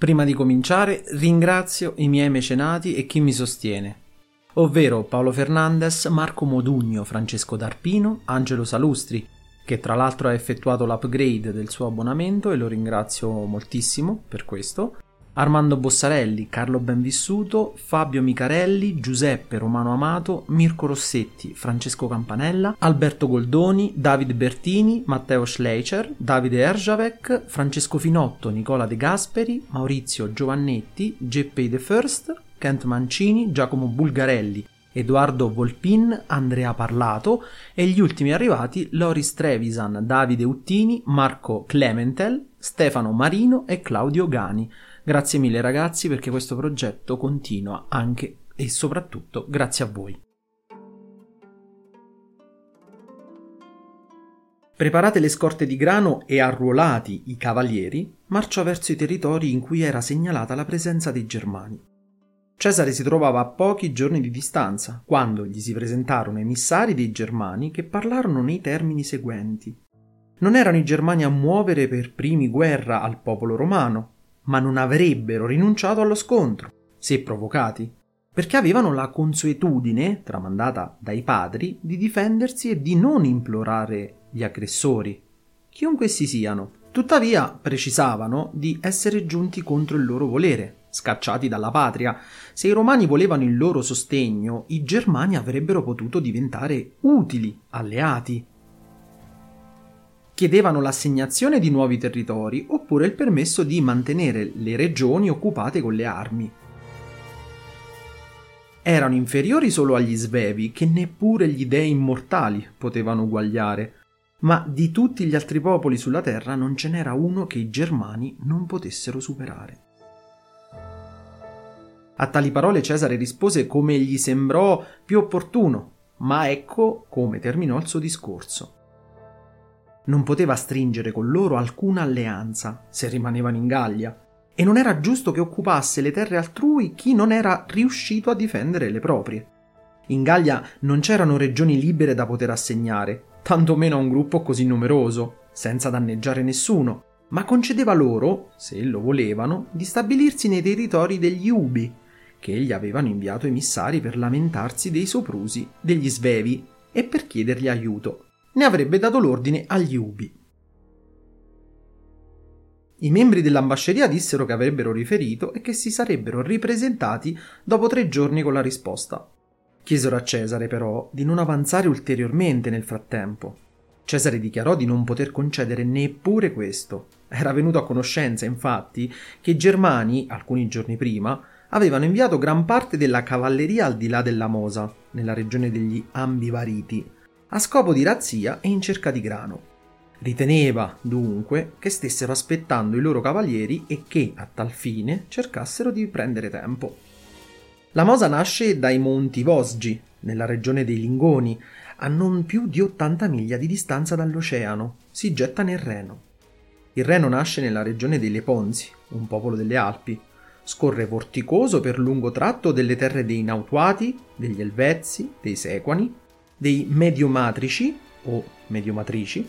Prima di cominciare ringrazio i miei mecenati e chi mi sostiene, ovvero Paolo Fernandez, Marco Modugno, Francesco D'Arpino, Angelo Salustri, che tra l'altro ha effettuato l'upgrade del suo abbonamento e lo ringrazio moltissimo per questo, Armando Bossarelli, Carlo Benvissuto, Fabio Micarelli, Giuseppe Romano Amato, Mirko Rossetti, Francesco Campanella, Alberto Goldoni, David Bertini, Matteo Schleicher, Davide Erjavec, Francesco Finotto, Nicola De Gasperi, Maurizio Giovannetti, Geppe The First, Kent Mancini, Giacomo Bulgarelli, Edoardo Volpin, Andrea Parlato e gli ultimi arrivati Loris Trevisan, Davide Uttini, Marco Clementel, Stefano Marino e Claudio Gani. Grazie mille ragazzi perché questo progetto continua anche e soprattutto grazie a voi. Preparate le scorte di grano e arruolati i cavalieri, marciò verso i territori in cui era segnalata la presenza dei Germani. Cesare si trovava a pochi giorni di distanza, quando gli si presentarono emissari dei Germani che parlarono nei termini seguenti. Non erano i Germani a muovere per primi guerra al popolo romano, ma non avrebbero rinunciato allo scontro, se provocati, perché avevano la consuetudine, tramandata dai padri, di difendersi e di non implorare gli aggressori, chiunque essi siano. Tuttavia precisavano di essere giunti contro il loro volere, scacciati dalla patria. Se i romani volevano il loro sostegno, i germani avrebbero potuto diventare utili alleati. Chiedevano l'assegnazione di nuovi territori oppure il permesso di mantenere le regioni occupate con le armi. Erano inferiori solo agli svevi, che neppure gli dei immortali potevano uguagliare, ma di tutti gli altri popoli sulla terra non ce n'era uno che i germani non potessero superare. A tali parole Cesare rispose come gli sembrò più opportuno, ma ecco come terminò il suo discorso. Non poteva stringere con loro alcuna alleanza se rimanevano in Gallia, e non era giusto che occupasse le terre altrui chi non era riuscito a difendere le proprie. In Gallia non c'erano regioni libere da poter assegnare, tantomeno a un gruppo così numeroso, senza danneggiare nessuno, ma concedeva loro, se lo volevano, di stabilirsi nei territori degli Ubi, che gli avevano inviato emissari per lamentarsi dei soprusi degli svevi e per chiedergli aiuto. Ne avrebbe dato l'ordine agli ubi. I membri dell'ambasceria dissero che avrebbero riferito e che si sarebbero ripresentati dopo tre giorni con la risposta. Chiesero a Cesare, però, di non avanzare ulteriormente nel frattempo. Cesare dichiarò di non poter concedere neppure questo. Era venuto a conoscenza, infatti, che i germani, alcuni giorni prima, avevano inviato gran parte della cavalleria al di là della Mosa, nella regione degli Ambivariti, a scopo di razzia e in cerca di grano. Riteneva, dunque, che stessero aspettando i loro cavalieri e che, a tal fine, cercassero di prendere tempo. La Mosa nasce dai monti Vosgi, nella regione dei Lingoni, a non più di 80 miglia di distanza dall'oceano, si getta nel Reno. Il Reno nasce nella regione dei Leponzi, un popolo delle Alpi, Scorre vorticoso per lungo tratto delle terre dei Nautuati, degli Elvezzi, dei Sequani, dei Mediomatrici o Mediomatrici,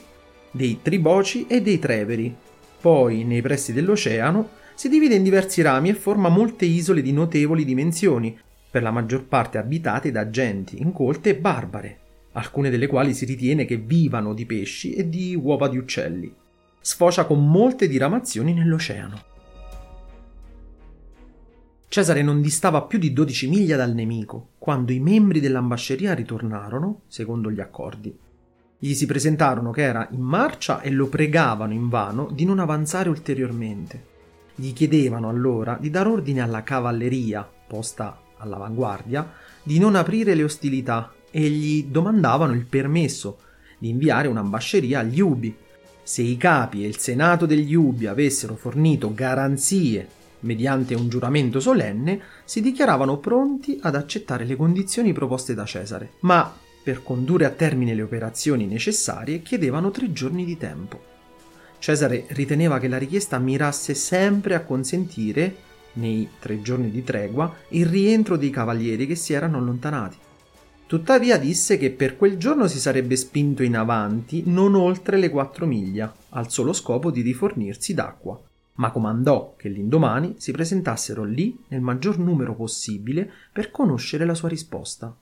dei Triboci e dei Treveri. Poi, nei pressi dell'oceano, si divide in diversi rami e forma molte isole di notevoli dimensioni, per la maggior parte abitate da genti incolte e barbare, alcune delle quali si ritiene che vivano di pesci e di uova di uccelli. Sfocia con molte diramazioni nell'oceano. Cesare non distava più di 12 miglia dal nemico, quando i membri dell'ambasceria ritornarono, secondo gli accordi. Gli si presentarono che era in marcia e lo pregavano invano di non avanzare ulteriormente. Gli chiedevano allora di dar ordine alla cavalleria, posta all'avanguardia, di non aprire le ostilità e gli domandavano il permesso di inviare un'ambasceria agli Ubi. Se i capi e il senato degli Ubi avessero fornito garanzie mediante un giuramento solenne, si dichiaravano pronti ad accettare le condizioni proposte da Cesare, ma per condurre a termine le operazioni necessarie chiedevano tre giorni di tempo. Cesare riteneva che la richiesta mirasse sempre a consentire, nei tre giorni di tregua, il rientro dei cavalieri che si erano allontanati. Tuttavia disse che per quel giorno si sarebbe spinto in avanti non oltre le quattro miglia, al solo scopo di rifornirsi d'acqua ma comandò che l'indomani si presentassero lì nel maggior numero possibile per conoscere la sua risposta.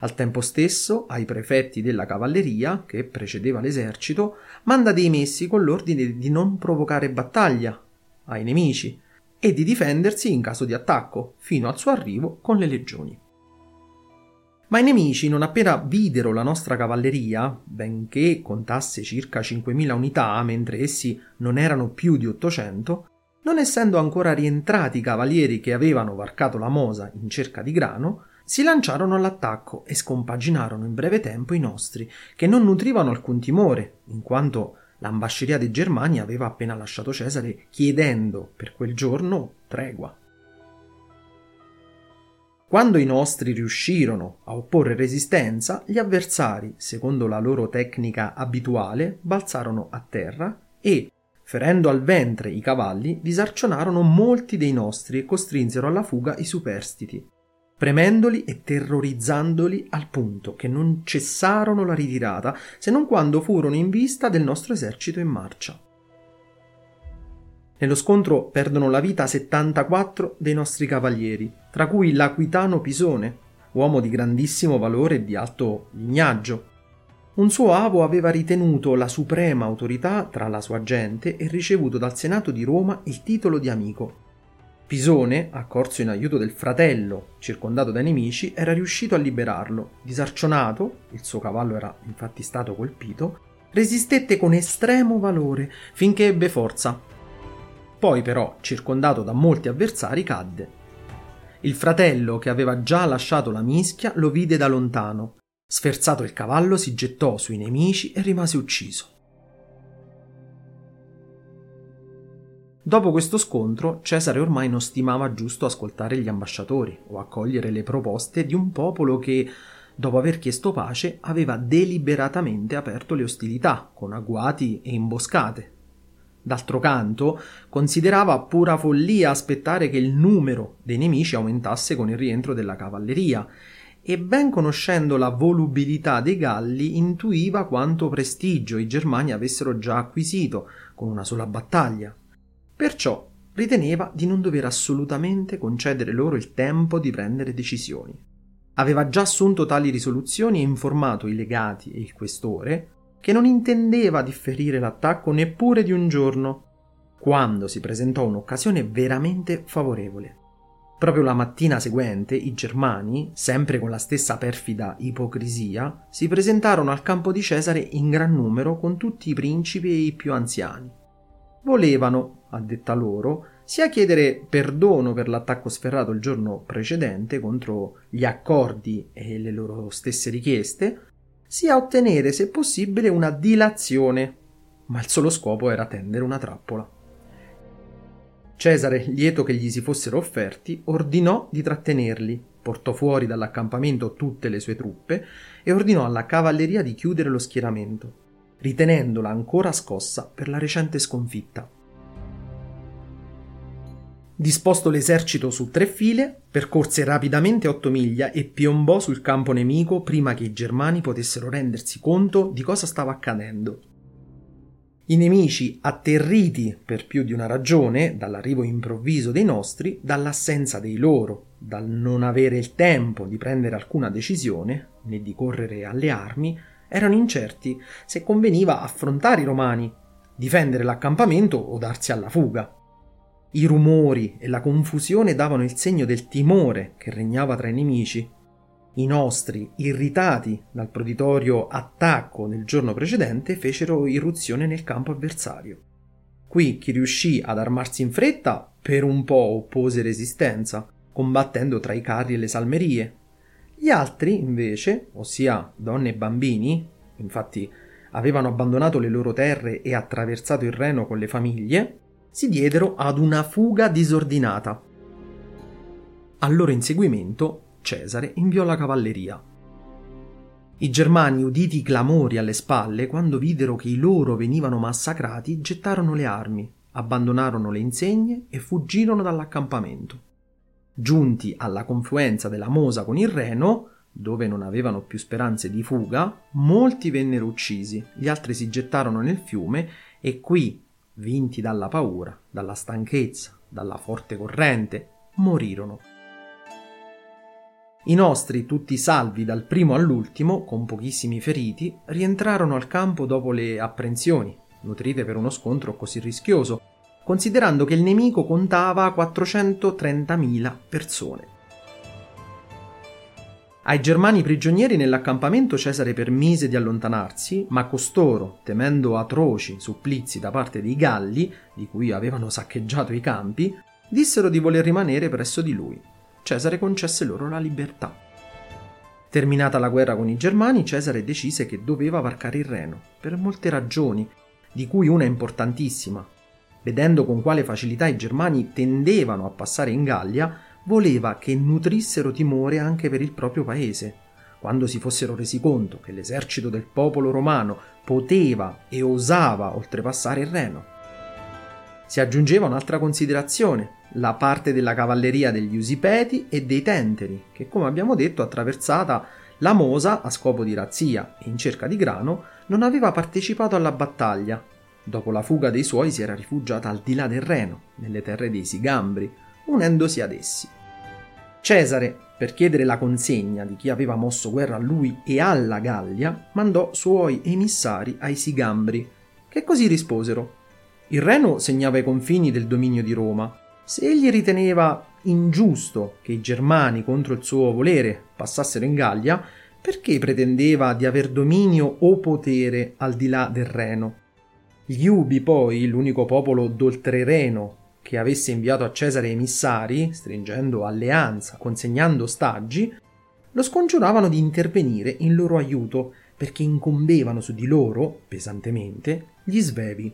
Al tempo stesso, ai prefetti della cavalleria, che precedeva l'esercito, manda dei messi con l'ordine di non provocare battaglia ai nemici e di difendersi in caso di attacco, fino al suo arrivo con le legioni. Ma i nemici, non appena videro la nostra cavalleria, benché contasse circa 5.000 unità, mentre essi non erano più di 800, non essendo ancora rientrati i cavalieri che avevano varcato la Mosa in cerca di grano, si lanciarono all'attacco e scompaginarono in breve tempo i nostri, che non nutrivano alcun timore, in quanto l'ambasceria dei Germani aveva appena lasciato Cesare chiedendo per quel giorno tregua. Quando i nostri riuscirono a opporre resistenza, gli avversari, secondo la loro tecnica abituale, balzarono a terra e, ferendo al ventre i cavalli, disarcionarono molti dei nostri e costrinsero alla fuga i superstiti premendoli e terrorizzandoli al punto che non cessarono la ritirata se non quando furono in vista del nostro esercito in marcia. Nello scontro perdono la vita 74 dei nostri cavalieri, tra cui l'Aquitano Pisone, uomo di grandissimo valore e di alto lignaggio. Un suo avo aveva ritenuto la suprema autorità tra la sua gente e ricevuto dal Senato di Roma il titolo di amico Pisone, accorso in aiuto del fratello, circondato dai nemici, era riuscito a liberarlo. Disarcionato, il suo cavallo era infatti stato colpito, resistette con estremo valore finché ebbe forza. Poi però, circondato da molti avversari, cadde. Il fratello, che aveva già lasciato la mischia, lo vide da lontano. Sferzato il cavallo, si gettò sui nemici e rimase ucciso. Dopo questo scontro, Cesare ormai non stimava giusto ascoltare gli ambasciatori o accogliere le proposte di un popolo che, dopo aver chiesto pace, aveva deliberatamente aperto le ostilità con agguati e imboscate. D'altro canto, considerava pura follia aspettare che il numero dei nemici aumentasse con il rientro della cavalleria e ben conoscendo la volubilità dei Galli intuiva quanto prestigio i Germani avessero già acquisito con una sola battaglia. Perciò riteneva di non dover assolutamente concedere loro il tempo di prendere decisioni. Aveva già assunto tali risoluzioni e informato i legati e il questore che non intendeva differire l'attacco neppure di un giorno, quando si presentò un'occasione veramente favorevole. Proprio la mattina seguente i germani, sempre con la stessa perfida ipocrisia, si presentarono al campo di Cesare in gran numero con tutti i principi e i più anziani. Volevano, a detta loro, sia chiedere perdono per l'attacco sferrato il giorno precedente contro gli accordi e le loro stesse richieste, sia ottenere, se possibile, una dilazione, ma il solo scopo era tendere una trappola. Cesare, lieto che gli si fossero offerti, ordinò di trattenerli, portò fuori dall'accampamento tutte le sue truppe e ordinò alla cavalleria di chiudere lo schieramento, ritenendola ancora scossa per la recente sconfitta. Disposto l'esercito su tre file, percorse rapidamente otto miglia e piombò sul campo nemico prima che i germani potessero rendersi conto di cosa stava accadendo. I nemici, atterriti per più di una ragione, dall'arrivo improvviso dei nostri, dall'assenza dei loro, dal non avere il tempo di prendere alcuna decisione, né di correre alle armi, erano incerti se conveniva affrontare i romani, difendere l'accampamento o darsi alla fuga. I rumori e la confusione davano il segno del timore che regnava tra i nemici. I nostri, irritati dal proditorio attacco del giorno precedente, fecero irruzione nel campo avversario. Qui chi riuscì ad armarsi in fretta per un po' oppose resistenza, combattendo tra i carri e le salmerie. Gli altri, invece, ossia donne e bambini, infatti avevano abbandonato le loro terre e attraversato il Reno con le famiglie, si diedero ad una fuga disordinata. Al loro inseguimento Cesare inviò la cavalleria. I germani, uditi i clamori alle spalle, quando videro che i loro venivano massacrati, gettarono le armi, abbandonarono le insegne e fuggirono dall'accampamento. Giunti alla confluenza della Mosa con il Reno, dove non avevano più speranze di fuga, molti vennero uccisi, gli altri si gettarono nel fiume e qui, vinti dalla paura, dalla stanchezza, dalla forte corrente, morirono. I nostri, tutti salvi dal primo all'ultimo, con pochissimi feriti, rientrarono al campo dopo le apprensioni, nutrite per uno scontro così rischioso, considerando che il nemico contava 430.000 persone. Ai germani prigionieri nell'accampamento Cesare permise di allontanarsi, ma costoro, temendo atroci supplizi da parte dei Galli, di cui avevano saccheggiato i campi, dissero di voler rimanere presso di lui. Cesare concesse loro la libertà. Terminata la guerra con i Germani, Cesare decise che doveva varcare il Reno, per molte ragioni, di cui una importantissima. Vedendo con quale facilità i Germani tendevano a passare in Gallia, voleva che nutrissero timore anche per il proprio paese. Quando si fossero resi conto che l'esercito del popolo romano poteva e osava oltrepassare il Reno. Si aggiungeva un'altra considerazione, la parte della cavalleria degli Usipeti e dei Tenteri, che come abbiamo detto attraversata la Mosa a scopo di razzia e in cerca di grano non aveva partecipato alla battaglia. Dopo la fuga dei suoi si era rifugiata al di là del Reno, nelle terre dei Sigambri, unendosi ad essi. Cesare, per chiedere la consegna di chi aveva mosso guerra a lui e alla Gallia, mandò suoi emissari ai Sigambri, che così risposero. Il Reno segnava i confini del dominio di Roma. Se egli riteneva ingiusto che i Germani, contro il suo volere, passassero in Gallia, perché pretendeva di aver dominio o potere al di là del Reno? Gli Ubi, poi, l'unico popolo d'oltrereno che avesse inviato a Cesare emissari, stringendo alleanza, consegnando ostaggi, lo scongiuravano di intervenire in loro aiuto perché incombevano su di loro, pesantemente, gli svevi.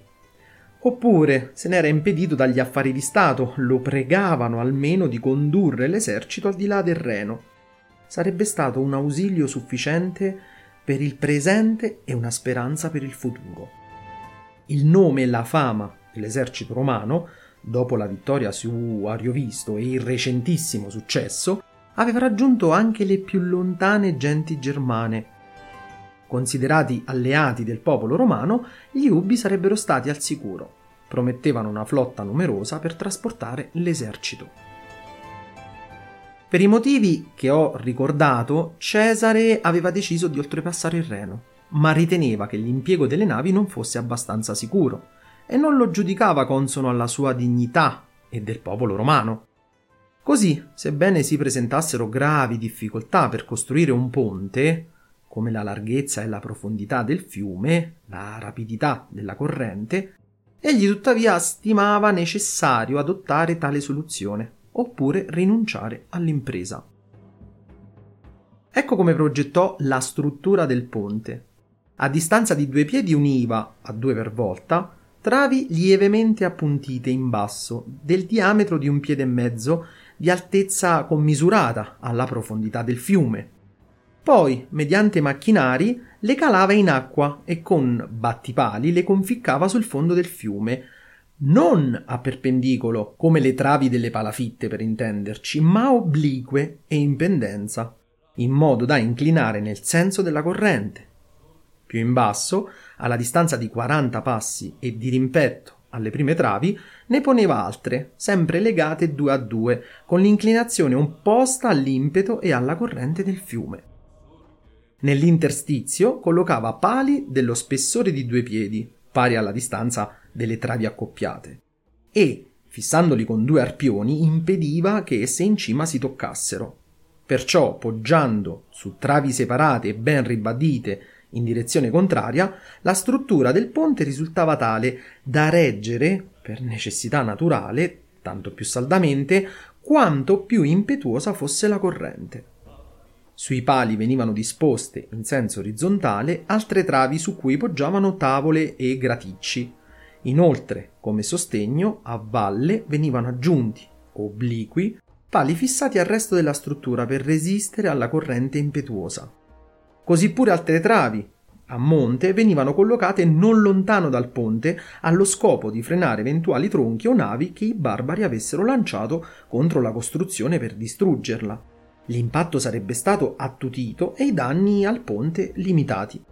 Oppure, se n'era impedito dagli affari di Stato, lo pregavano almeno di condurre l'esercito al di là del Reno. Sarebbe stato un ausilio sufficiente per il presente e una speranza per il futuro. Il nome e la fama dell'esercito romano dopo la vittoria su Ariovisto e il recentissimo successo, aveva raggiunto anche le più lontane genti germane. Considerati alleati del popolo romano, gli Ubi sarebbero stati al sicuro. Promettevano una flotta numerosa per trasportare l'esercito. Per i motivi che ho ricordato, Cesare aveva deciso di oltrepassare il Reno, ma riteneva che l'impiego delle navi non fosse abbastanza sicuro e non lo giudicava consono alla sua dignità e del popolo romano. Così, sebbene si presentassero gravi difficoltà per costruire un ponte, come la larghezza e la profondità del fiume, la rapidità della corrente, egli tuttavia stimava necessario adottare tale soluzione, oppure rinunciare all'impresa. Ecco come progettò la struttura del ponte. A distanza di due piedi univa, a due per volta, travi lievemente appuntite in basso, del diametro di un piede e mezzo, di altezza commisurata alla profondità del fiume. Poi, mediante macchinari, le calava in acqua e con battipali le conficcava sul fondo del fiume, non a perpendicolo come le travi delle palafitte per intenderci, ma oblique e in pendenza, in modo da inclinare nel senso della corrente. Più in basso alla distanza di 40 passi e di rimpetto alle prime travi, ne poneva altre, sempre legate due a due, con l'inclinazione opposta all'impeto e alla corrente del fiume. Nell'interstizio collocava pali dello spessore di due piedi, pari alla distanza delle travi accoppiate, e, fissandoli con due arpioni, impediva che esse in cima si toccassero. Perciò, poggiando su travi separate e ben ribadite in direzione contraria, la struttura del ponte risultava tale da reggere, per necessità naturale, tanto più saldamente, quanto più impetuosa fosse la corrente. Sui pali venivano disposte, in senso orizzontale, altre travi su cui poggiavano tavole e graticci. Inoltre, come sostegno, a valle venivano aggiunti, obliqui, pali fissati al resto della struttura per resistere alla corrente impetuosa. Così pure altre travi, a monte, venivano collocate non lontano dal ponte allo scopo di frenare eventuali tronchi o navi che i barbari avessero lanciato contro la costruzione per distruggerla. L'impatto sarebbe stato attutito e i danni al ponte limitati.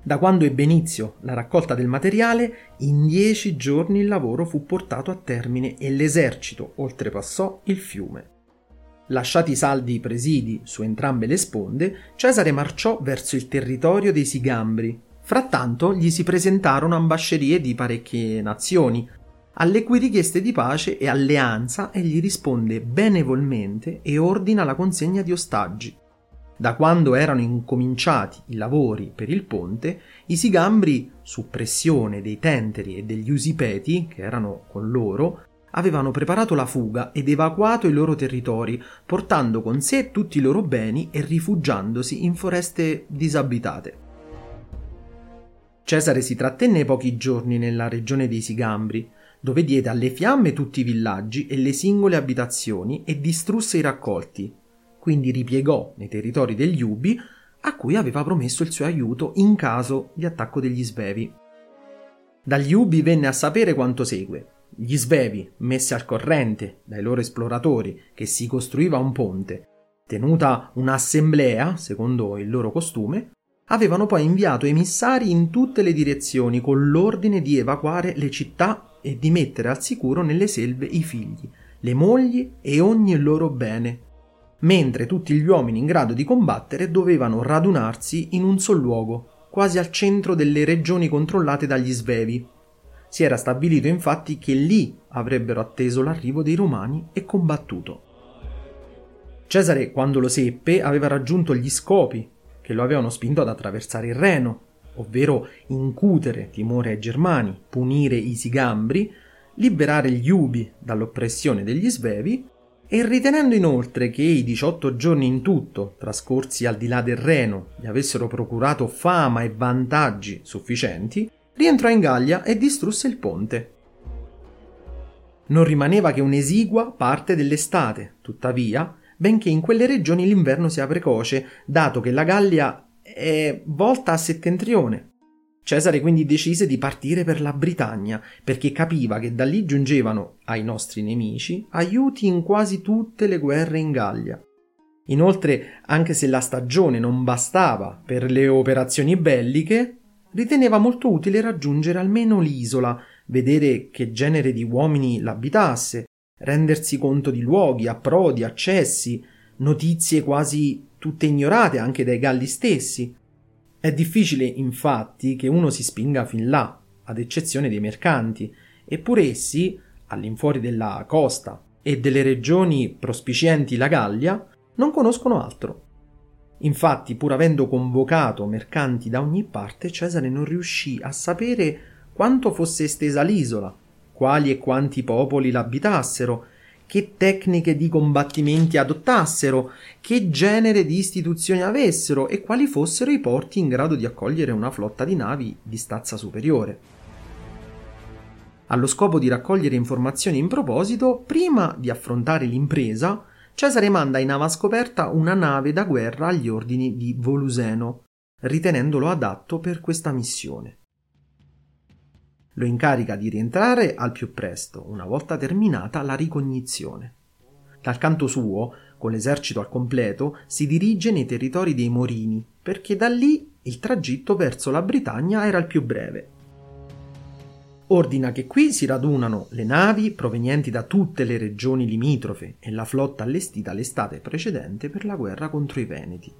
Da quando ebbe inizio la raccolta del materiale, in dieci giorni il lavoro fu portato a termine e l'esercito oltrepassò il fiume. Lasciati saldi i presidi su entrambe le sponde, Cesare marciò verso il territorio dei Sigambri. Frattanto gli si presentarono ambascerie di parecchie nazioni, alle cui richieste di pace e alleanza egli risponde benevolmente e ordina la consegna di ostaggi. Da quando erano incominciati i lavori per il ponte, i Sigambri, su pressione dei Tenteri e degli Usipeti, che erano con loro, avevano preparato la fuga ed evacuato i loro territori, portando con sé tutti i loro beni e rifugiandosi in foreste disabitate. Cesare si trattenne pochi giorni nella regione dei Sigambri, dove diede alle fiamme tutti i villaggi e le singole abitazioni e distrusse i raccolti, quindi ripiegò nei territori degli Ubi a cui aveva promesso il suo aiuto in caso di attacco degli Svevi. Dagli Ubi venne a sapere quanto segue. Gli Svevi, messi al corrente dai loro esploratori che si costruiva un ponte, tenuta un'assemblea, secondo il loro costume, avevano poi inviato emissari in tutte le direzioni con l'ordine di evacuare le città e di mettere al sicuro nelle selve i figli, le mogli e ogni loro bene, mentre tutti gli uomini in grado di combattere dovevano radunarsi in un sol luogo, quasi al centro delle regioni controllate dagli svevi. Si era stabilito infatti che lì avrebbero atteso l'arrivo dei romani e combattuto. Cesare, quando lo seppe, aveva raggiunto gli scopi che lo avevano spinto ad attraversare il Reno, ovvero incutere timore ai Germani, punire i Sigambri, liberare gli Ubi dall'oppressione degli Svevi e ritenendo inoltre che i 18 giorni in tutto, trascorsi al di là del Reno, gli avessero procurato fama e vantaggi sufficienti, rientrò in Gallia e distrusse il ponte. Non rimaneva che un'esigua parte dell'estate, tuttavia, benché in quelle regioni l'inverno sia precoce, dato che la Gallia è volta a settentrione, Cesare quindi decise di partire per la Britannia, perché capiva che da lì giungevano ai nostri nemici aiuti in quasi tutte le guerre in Gallia. Inoltre, anche se la stagione non bastava per le operazioni belliche, riteneva molto utile raggiungere almeno l'isola, vedere che genere di uomini l'abitasse, rendersi conto di luoghi, approdi, accessi, notizie quasi tutte ignorate anche dai Galli stessi, è difficile, infatti, che uno si spinga fin là, ad eccezione dei mercanti, eppure essi, all'infuori della costa e delle regioni prospicienti la Gallia, non conoscono altro. Infatti, pur avendo convocato mercanti da ogni parte, Cesare non riuscì a sapere quanto fosse estesa l'isola, quali e quanti popoli l'abitassero, che tecniche di combattimenti adottassero, che genere di istituzioni avessero e quali fossero i porti in grado di accogliere una flotta di navi di stazza superiore. Allo scopo di raccogliere informazioni in proposito, prima di affrontare l'impresa, Cesare manda in ava scoperta una nave da guerra agli ordini di Voluseno, ritenendolo adatto per questa missione lo incarica di rientrare al più presto, una volta terminata la ricognizione. Dal canto suo, con l'esercito al completo, si dirige nei territori dei Morini, perché da lì il tragitto verso la Britannia era il più breve. Ordina che qui si radunano le navi provenienti da tutte le regioni limitrofe e la flotta allestita l'estate precedente per la guerra contro i Veneti.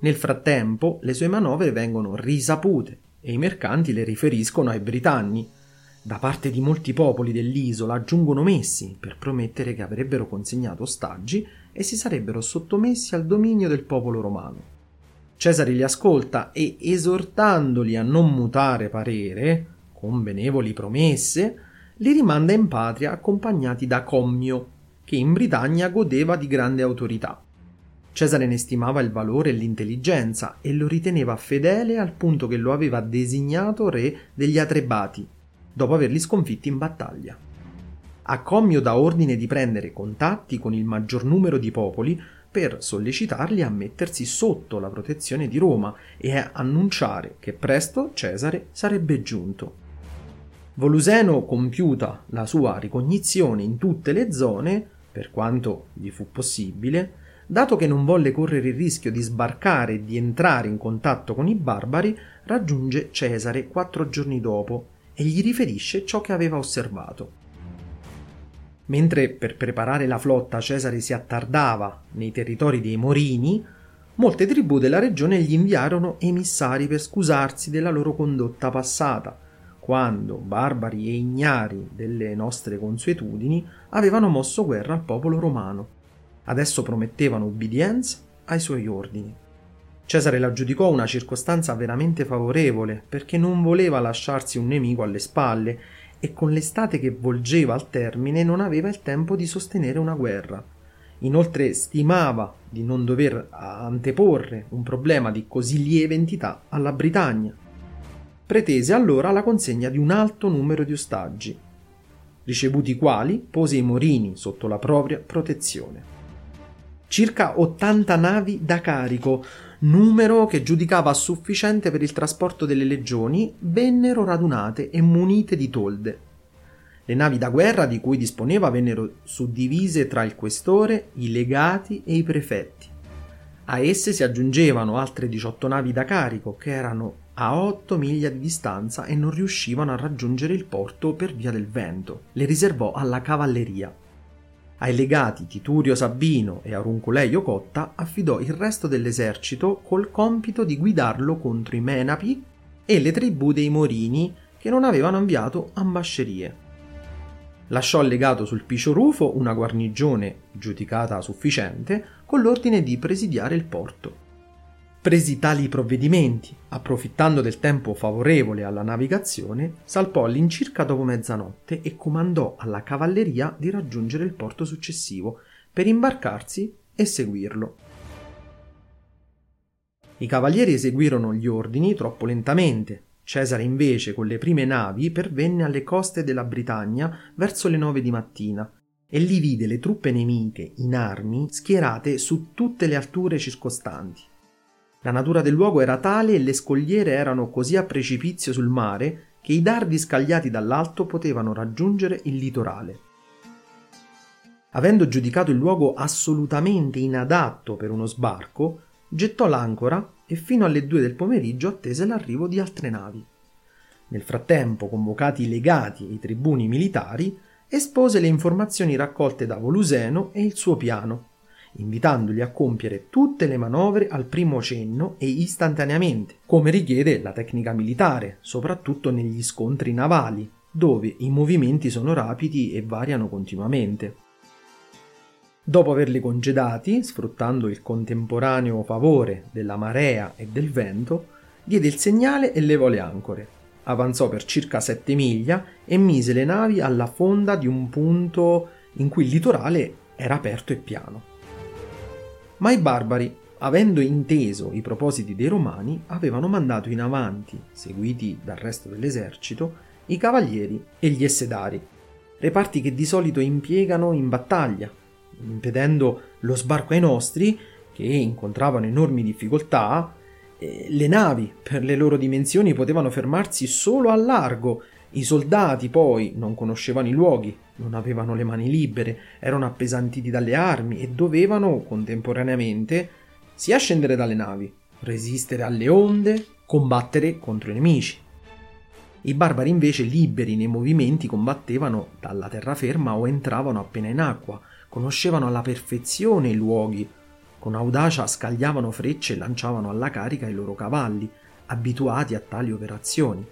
Nel frattempo le sue manovre vengono risapute e i mercanti le riferiscono ai britanni. Da parte di molti popoli dell'isola giungono messi per promettere che avrebbero consegnato ostaggi e si sarebbero sottomessi al dominio del popolo romano. Cesare li ascolta e, esortandoli a non mutare parere, con benevoli promesse, li rimanda in patria accompagnati da Commio, che in Britannia godeva di grande autorità. Cesare ne stimava il valore e l'intelligenza e lo riteneva fedele al punto che lo aveva designato re degli Atrebati, dopo averli sconfitti in battaglia. A Commio dà ordine di prendere contatti con il maggior numero di popoli per sollecitarli a mettersi sotto la protezione di Roma e a annunciare che presto Cesare sarebbe giunto. Voluseno, compiuta la sua ricognizione in tutte le zone, per quanto gli fu possibile, dato che non volle correre il rischio di sbarcare e di entrare in contatto con i barbari, raggiunge Cesare quattro giorni dopo e gli riferisce ciò che aveva osservato. Mentre per preparare la flotta Cesare si attardava nei territori dei Morini, molte tribù della regione gli inviarono emissari per scusarsi della loro condotta passata, quando barbari e ignari delle nostre consuetudini avevano mosso guerra al popolo romano. Adesso promettevano ubbidienza ai suoi ordini. Cesare la giudicò una circostanza veramente favorevole perché non voleva lasciarsi un nemico alle spalle e con l'estate che volgeva al termine non aveva il tempo di sostenere una guerra. Inoltre stimava di non dover anteporre un problema di così lieve entità alla Britannia. Pretese allora la consegna di un alto numero di ostaggi, ricevuti quali pose i Morini sotto la propria protezione. Circa 80 navi da carico, numero che giudicava sufficiente per il trasporto delle legioni, vennero radunate e munite di tolde. Le navi da guerra di cui disponeva vennero suddivise tra il questore, i legati e i prefetti. A esse si aggiungevano altre 18 navi da carico che erano a 8 miglia di distanza e non riuscivano a raggiungere il porto per via del vento. Le riservò alla cavalleria. Ai legati Titurio Sabino e Arunculeio Cotta affidò il resto dell'esercito col compito di guidarlo contro i Menapi e le tribù dei Morini che non avevano inviato ambascerie. Lasciò legato sul Picio Rufo una guarnigione giudicata sufficiente con l'ordine di presidiare il porto. Presi tali provvedimenti, approfittando del tempo favorevole alla navigazione, salpò all'incirca dopo mezzanotte e comandò alla cavalleria di raggiungere il porto successivo per imbarcarsi e seguirlo. I cavalieri eseguirono gli ordini troppo lentamente. Cesare invece con le prime navi pervenne alle coste della Britannia verso le nove di mattina e lì vide le truppe nemiche in armi schierate su tutte le alture circostanti. La natura del luogo era tale e le scogliere erano così a precipizio sul mare che i dardi scagliati dall'alto potevano raggiungere il litorale. Avendo giudicato il luogo assolutamente inadatto per uno sbarco, gettò l'ancora e fino alle due del pomeriggio attese l'arrivo di altre navi. Nel frattempo, convocati i legati e i tribuni militari, espose le informazioni raccolte da Voluseno e il suo piano, invitandoli a compiere tutte le manovre al primo cenno e istantaneamente, come richiede la tecnica militare, soprattutto negli scontri navali, dove i movimenti sono rapidi e variano continuamente. Dopo averli congedati, sfruttando il contemporaneo favore della marea e del vento, diede il segnale e levò le ancore. Avanzò per circa sette miglia e mise le navi alla fonda di un punto in cui il litorale era aperto e piano. Ma i barbari, avendo inteso i propositi dei romani, avevano mandato in avanti, seguiti dal resto dell'esercito, i cavalieri e gli essedari, reparti che di solito impiegano in battaglia, impedendo lo sbarco ai nostri, che incontravano enormi difficoltà, le navi, per le loro dimensioni, potevano fermarsi solo a largo. I soldati poi non conoscevano i luoghi, non avevano le mani libere, erano appesantiti dalle armi e dovevano contemporaneamente sia scendere dalle navi, resistere alle onde, combattere contro i nemici. I barbari invece liberi nei movimenti combattevano dalla terraferma o entravano appena in acqua, conoscevano alla perfezione i luoghi, con audacia scagliavano frecce e lanciavano alla carica i loro cavalli, abituati a tali operazioni.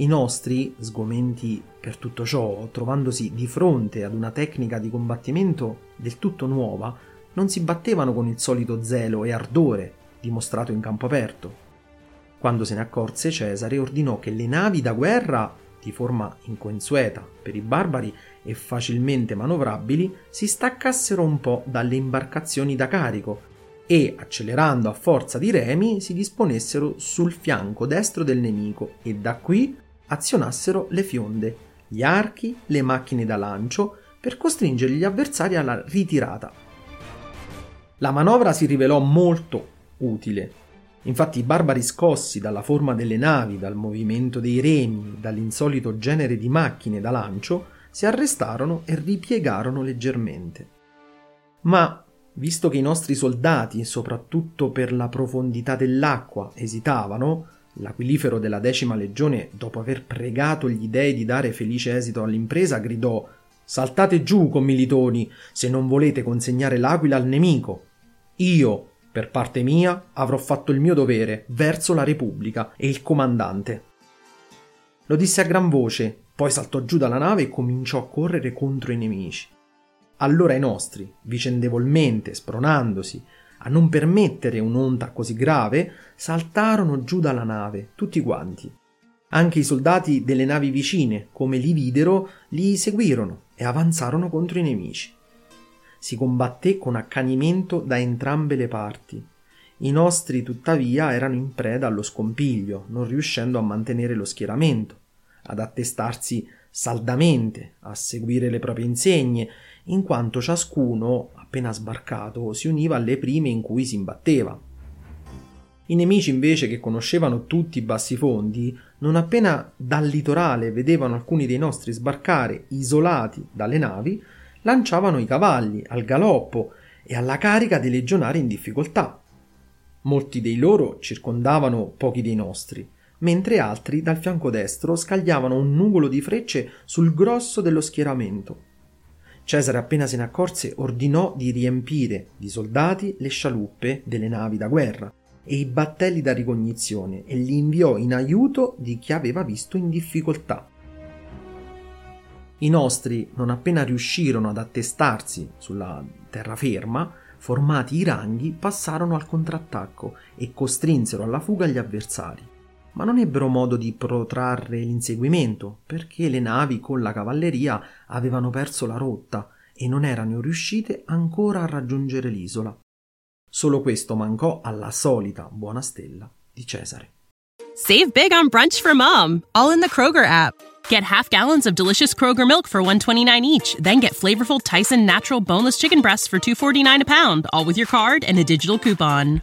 I nostri, sgomenti per tutto ciò, trovandosi di fronte ad una tecnica di combattimento del tutto nuova, non si battevano con il solito zelo e ardore dimostrato in campo aperto. Quando se ne accorse Cesare ordinò che le navi da guerra, di forma inconsueta per i barbari e facilmente manovrabili, si staccassero un po' dalle imbarcazioni da carico e, accelerando a forza di remi, si disponessero sul fianco destro del nemico e da qui azionassero le fionde, gli archi, le macchine da lancio per costringere gli avversari alla ritirata. La manovra si rivelò molto utile. Infatti i barbari scossi dalla forma delle navi, dal movimento dei remi, dall'insolito genere di macchine da lancio, si arrestarono e ripiegarono leggermente. Ma, visto che i nostri soldati, soprattutto per la profondità dell'acqua, esitavano, l'aquilifero della decima legione, dopo aver pregato gli dei di dare felice esito all'impresa, gridò Saltate giù, commilitoni, se non volete consegnare l'aquila al nemico. Io, per parte mia, avrò fatto il mio dovere verso la Repubblica e il comandante. Lo disse a gran voce, poi saltò giù dalla nave e cominciò a correre contro i nemici. Allora i nostri, vicendevolmente, spronandosi, a non permettere un'onta così grave, saltarono giù dalla nave, tutti quanti. Anche i soldati delle navi vicine, come li videro, li seguirono e avanzarono contro i nemici. Si combatté con accanimento da entrambe le parti. I nostri, tuttavia, erano in preda allo scompiglio, non riuscendo a mantenere lo schieramento, ad attestarsi saldamente, a seguire le proprie insegne, in quanto ciascuno, appena sbarcato, si univa alle prime in cui si imbatteva. I nemici invece che conoscevano tutti i bassi fondi, non appena dal litorale vedevano alcuni dei nostri sbarcare isolati dalle navi, lanciavano i cavalli al galoppo e alla carica dei legionari in difficoltà. Molti dei loro circondavano pochi dei nostri, mentre altri dal fianco destro scagliavano un nugolo di frecce sul grosso dello schieramento. Cesare appena se ne accorse ordinò di riempire di soldati le scialuppe delle navi da guerra e i battelli da ricognizione e li inviò in aiuto di chi aveva visto in difficoltà. I nostri, non appena riuscirono ad attestarsi sulla terraferma, formati i ranghi, passarono al contrattacco e costrinsero alla fuga gli avversari. Ma non ebbero modo di protrarre l'inseguimento, perché le navi con la cavalleria avevano perso la rotta e non erano riuscite ancora a raggiungere l'isola. Solo questo mancò alla solita buona stella di Cesare. Save big on brunch for mom, all in the Kroger app. Get half gallons of delicious Kroger milk for 129 each, then get flavorful Tyson natural boneless chicken breasts for 249 a pound, all with your card and a digital coupon.